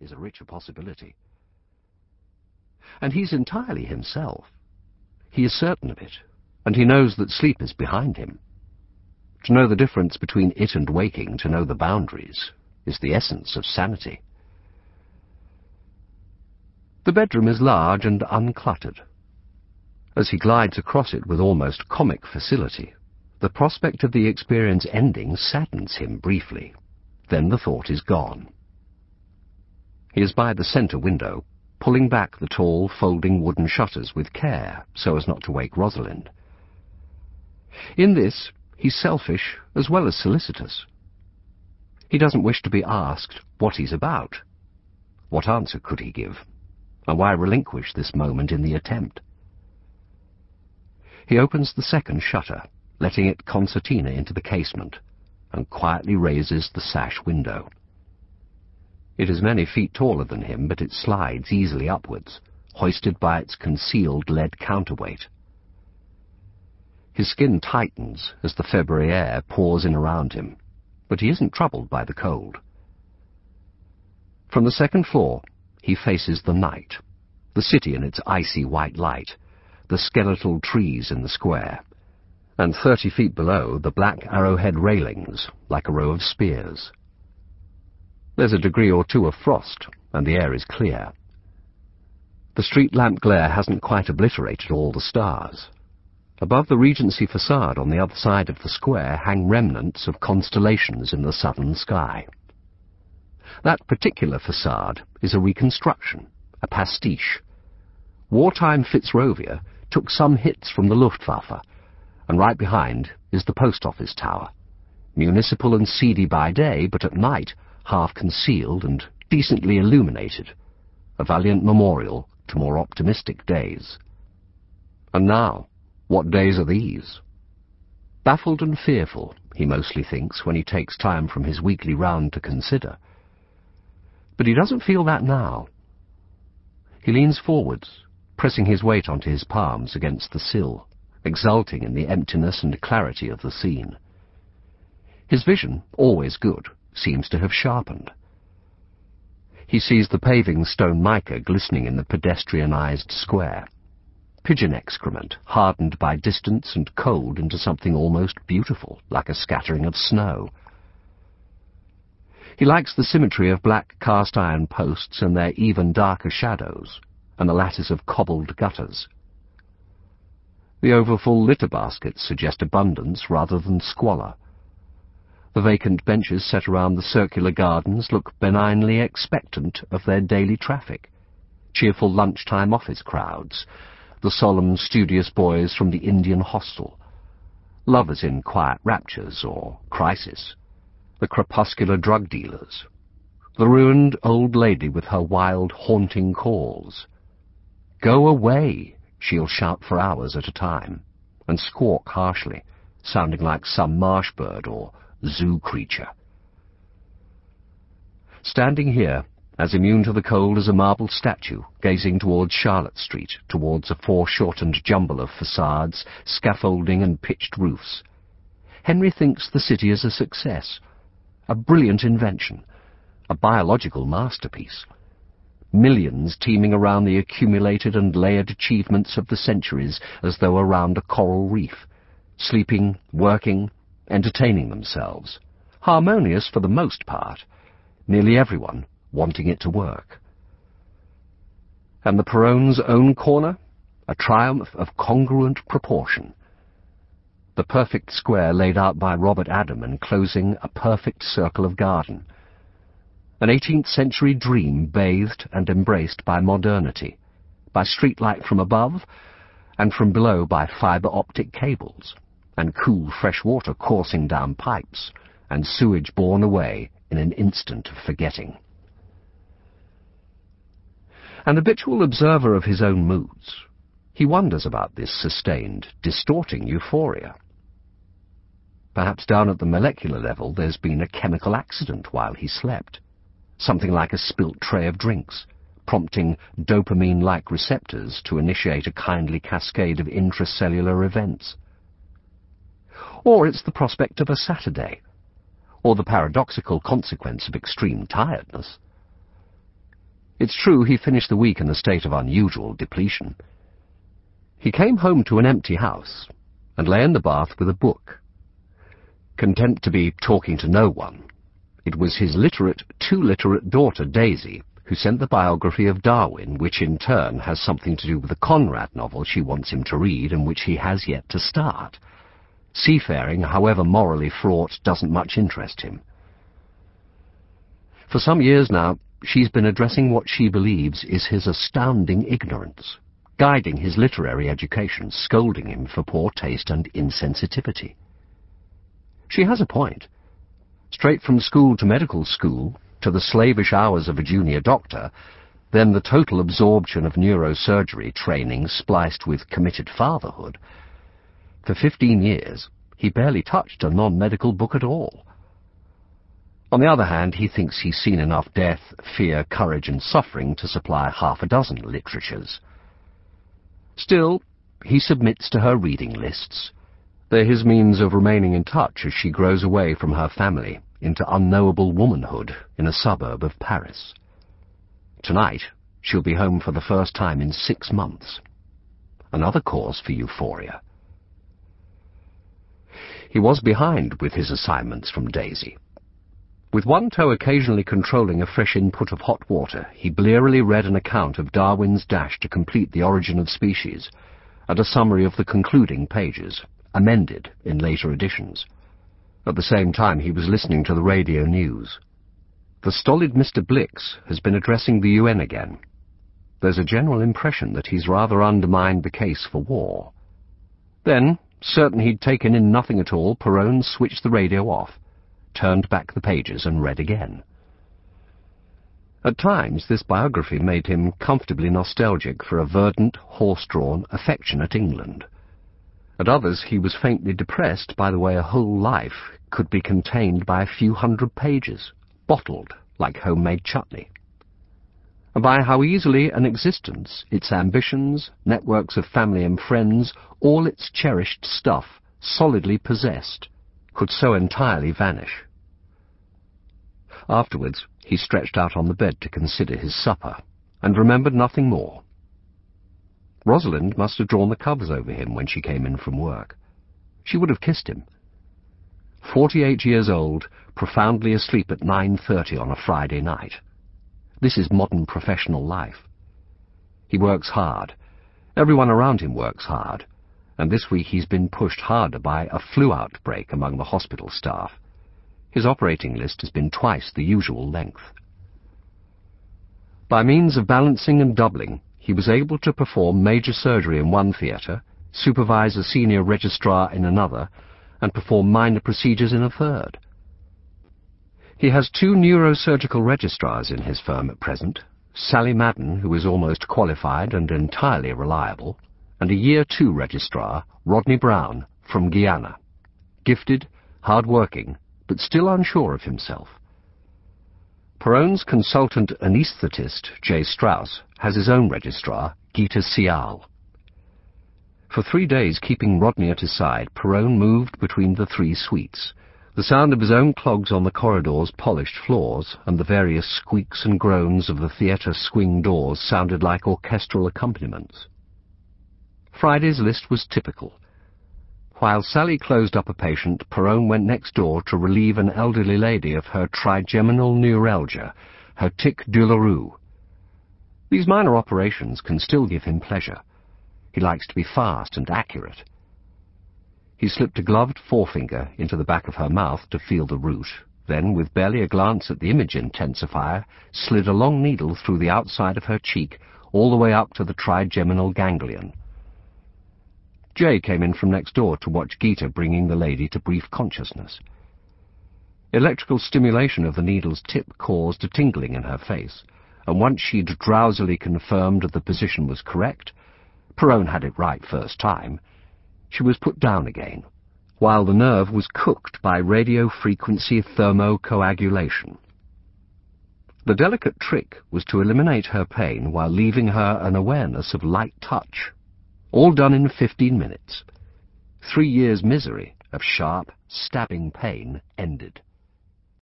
is a richer possibility. And he's entirely himself. He is certain of it, and he knows that sleep is behind him. To know the difference between it and waking, to know the boundaries, is the essence of sanity. The bedroom is large and uncluttered. As he glides across it with almost comic facility, the prospect of the experience ending saddens him briefly. Then the thought is gone. He is by the centre window, pulling back the tall, folding wooden shutters with care so as not to wake Rosalind. In this, he's selfish as well as solicitous. He doesn't wish to be asked what he's about. What answer could he give? and why relinquish this moment in the attempt? He opens the second shutter, letting it concertina into the casement, and quietly raises the sash window. It is many feet taller than him, but it slides easily upwards, hoisted by its concealed lead counterweight. His skin tightens as the February air pours in around him, but he isn't troubled by the cold. From the second floor, he faces the night, the city in its icy white light, the skeletal trees in the square, and thirty feet below the black arrowhead railings, like a row of spears. There's a degree or two of frost, and the air is clear. The street lamp glare hasn't quite obliterated all the stars. Above the Regency facade on the other side of the square hang remnants of constellations in the southern sky. That particular facade is a reconstruction, a pastiche. Wartime Fitzrovia took some hits from the Luftwaffe, and right behind is the post office tower. Municipal and seedy by day, but at night half concealed and decently illuminated. A valiant memorial to more optimistic days. And now, what days are these? Baffled and fearful, he mostly thinks when he takes time from his weekly round to consider. But he doesn't feel that now. He leans forwards, pressing his weight onto his palms against the sill, exulting in the emptiness and clarity of the scene. His vision, always good, seems to have sharpened. He sees the paving stone mica glistening in the pedestrianized square. Pigeon excrement, hardened by distance and cold into something almost beautiful, like a scattering of snow. He likes the symmetry of black cast-iron posts and their even darker shadows, and the lattice of cobbled gutters. The overfull litter baskets suggest abundance rather than squalor. The vacant benches set around the circular gardens look benignly expectant of their daily traffic. Cheerful lunchtime office crowds, the solemn, studious boys from the Indian hostel, lovers in quiet raptures or crisis, the crepuscular drug dealers, the ruined old lady with her wild, haunting calls. Go away, she'll shout for hours at a time, and squawk harshly, sounding like some marsh bird or zoo creature. Standing here, as immune to the cold as a marble statue, gazing towards Charlotte Street, towards a foreshortened jumble of facades, scaffolding and pitched roofs, Henry thinks the city is a success, a brilliant invention, a biological masterpiece. Millions teeming around the accumulated and layered achievements of the centuries as though around a coral reef, sleeping, working, entertaining themselves, harmonious for the most part, nearly everyone wanting it to work. And the Perownes' own corner? A triumph of congruent proportion, the perfect square laid out by Robert Adam enclosing a perfect circle of garden. An 18th century dream bathed and embraced by modernity, by streetlight from above, and from below by fibre optic cables, and cool fresh water coursing down pipes, and sewage borne away in an instant of forgetting. An habitual observer of his own moods, he wonders about this sustained, distorting euphoria. Perhaps down at the molecular level there's been a chemical accident while he slept. Something like a spilt tray of drinks, prompting dopamine-like receptors to initiate a kindly cascade of intracellular events. Or it's the prospect of a Saturday, or the paradoxical consequence of extreme tiredness. It's true he finished the week in a state of unusual depletion. He came home to an empty house and lay in the bath with a book. Content to be talking to no one, it was his literate, too literate daughter, Daisy, who sent the biography of Darwin, which in turn has something to do with the Conrad novel she wants him to read and which he has yet to start. Seafaring, however morally fraught, doesn't much interest him. For some years now, she's been addressing what she believes is his astounding ignorance, guiding his literary education, scolding him for poor taste and insensitivity. She has a point. Straight from school to medical school, to the slavish hours of a junior doctor, then the total absorption of neurosurgery training spliced with committed fatherhood. For fifteen years, he barely touched a non-medical book at all. On the other hand, he thinks he's seen enough death, fear, courage, and suffering to supply half a dozen literatures. Still, he submits to her reading lists. They're his means of remaining in touch as she grows away from her family into unknowable womanhood in a suburb of Paris. Tonight, she'll be home for the first time in six months. Another cause for euphoria. He was behind with his assignments from Daisy. With one toe occasionally controlling a fresh input of hot water, he blearily read an account of Darwin's dash to complete the origin of species, and a summary of the concluding pages, amended in later editions. At the same time, he was listening to the radio news. The stolid Mr. Blix has been addressing the UN again. There's a general impression that he's rather undermined the case for war. Then, certain he'd taken in nothing at all, Perowne switched the radio off, turned back the pages and read again. At times, this biography made him comfortably nostalgic for a verdant, horse-drawn, affectionate England. At others, he was faintly depressed by the way a whole life could be contained by a few hundred pages, bottled like homemade chutney. By how easily an existence, its ambitions, networks of family and friends, all its cherished stuff, solidly possessed, could so entirely vanish. Afterwards, he stretched out on the bed to consider his supper, and remembered nothing more. Rosalind must have drawn the covers over him when she came in from work. She would have kissed him, Forty-eight years old, profoundly asleep at 9.30 on a Friday night. This is modern professional life. He works hard. Everyone around him works hard. And this week he's been pushed harder by a flu outbreak among the hospital staff. His operating list has been twice the usual length. By means of balancing and doubling, he was able to perform major surgery in one theatre, supervise a senior registrar in another, and perform minor procedures in a third. He has two neurosurgical registrars in his firm at present, Sally Madden, who is almost qualified and entirely reliable, and a Year Two registrar, Rodney Brown, from Guyana. Gifted, hard-working, but still unsure of himself. Perowne's consultant anaesthetist, Jay Strauss, has his own registrar, Gita Sial. For three days, keeping Rodney at his side, Perowne moved between the three suites. The sound of his own clogs on the corridor's polished floors and the various squeaks and groans of the theatre swing doors sounded like orchestral accompaniments. Friday's list was typical. While Sally closed up a patient, Perowne went next door to relieve an elderly lady of her trigeminal neuralgia, her tic douloureux. These minor operations can still give him pleasure. He likes to be fast and accurate. He slipped a gloved forefinger into the back of her mouth to feel the root, then, with barely a glance at the image intensifier, slid a long needle through the outside of her cheek all the way up to the trigeminal ganglion. Jay came in from next door to watch Gita bringing the lady to brief consciousness. Electrical stimulation of the needle's tip caused a tingling in her face, and once she'd drowsily confirmed that the position was correct, Perowne had it right first time. She was put down again, while the nerve was cooked by radio-frequency thermocoagulation. The delicate trick was to eliminate her pain while leaving her an awareness of light touch. All done in fifteen minutes. Three years' misery of sharp, stabbing pain ended.